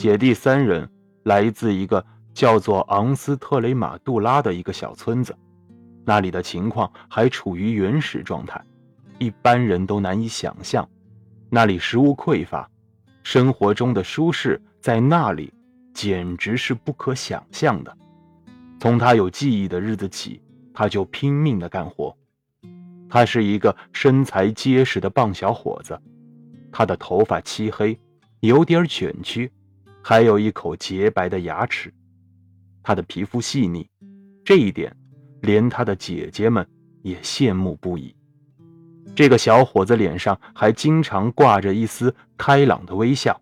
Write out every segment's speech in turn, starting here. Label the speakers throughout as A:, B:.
A: 姐弟三人来自一个叫做昂斯特雷马杜拉的一个小村子，那里的情况还处于原始状态，一般人都难以想象。那里食物匮乏，生活中的舒适在那里简直是不可想象的。从他有记忆的日子起，他就拼命的干活。他是一个身材结实的棒小伙子，他的头发漆黑，有点卷曲。还有一口洁白的牙齿，他的皮肤细腻，这一点连他的姐姐们也羡慕不已。这个小伙子脸上还经常挂着一丝开朗的微笑。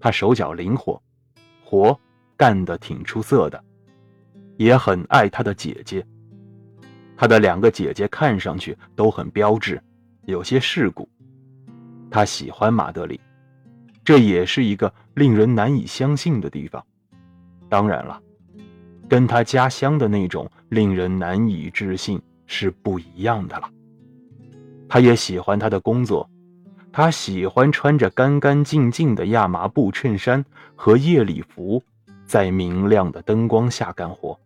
A: 他手脚灵活，活干得挺出色的，也很爱他的姐姐。他的两个姐姐看上去都很标致，有些世故。他喜欢马德里。这也是一个令人难以相信的地方，当然了，跟他家乡的那种令人难以置信是不一样的了。他也喜欢他的工作，他喜欢穿着干干净净的亚麻布衬衫和夜礼服，在明亮的灯光下干活。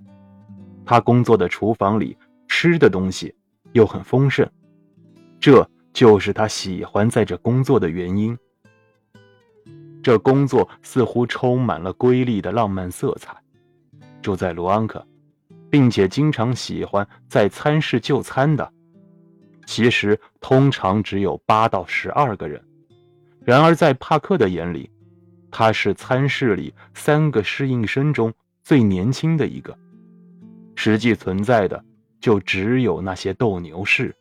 A: 他工作的厨房里吃的东西又很丰盛，这就是他喜欢在这工作的原因。这工作似乎充满了瑰丽的浪漫色彩。住在卢安克，并且经常喜欢在餐室就餐的，其实通常只有八到十二个人。然而在帕克的眼里，他是餐室里三个侍应生中最年轻的一个。实际存在的就只有那些斗牛士。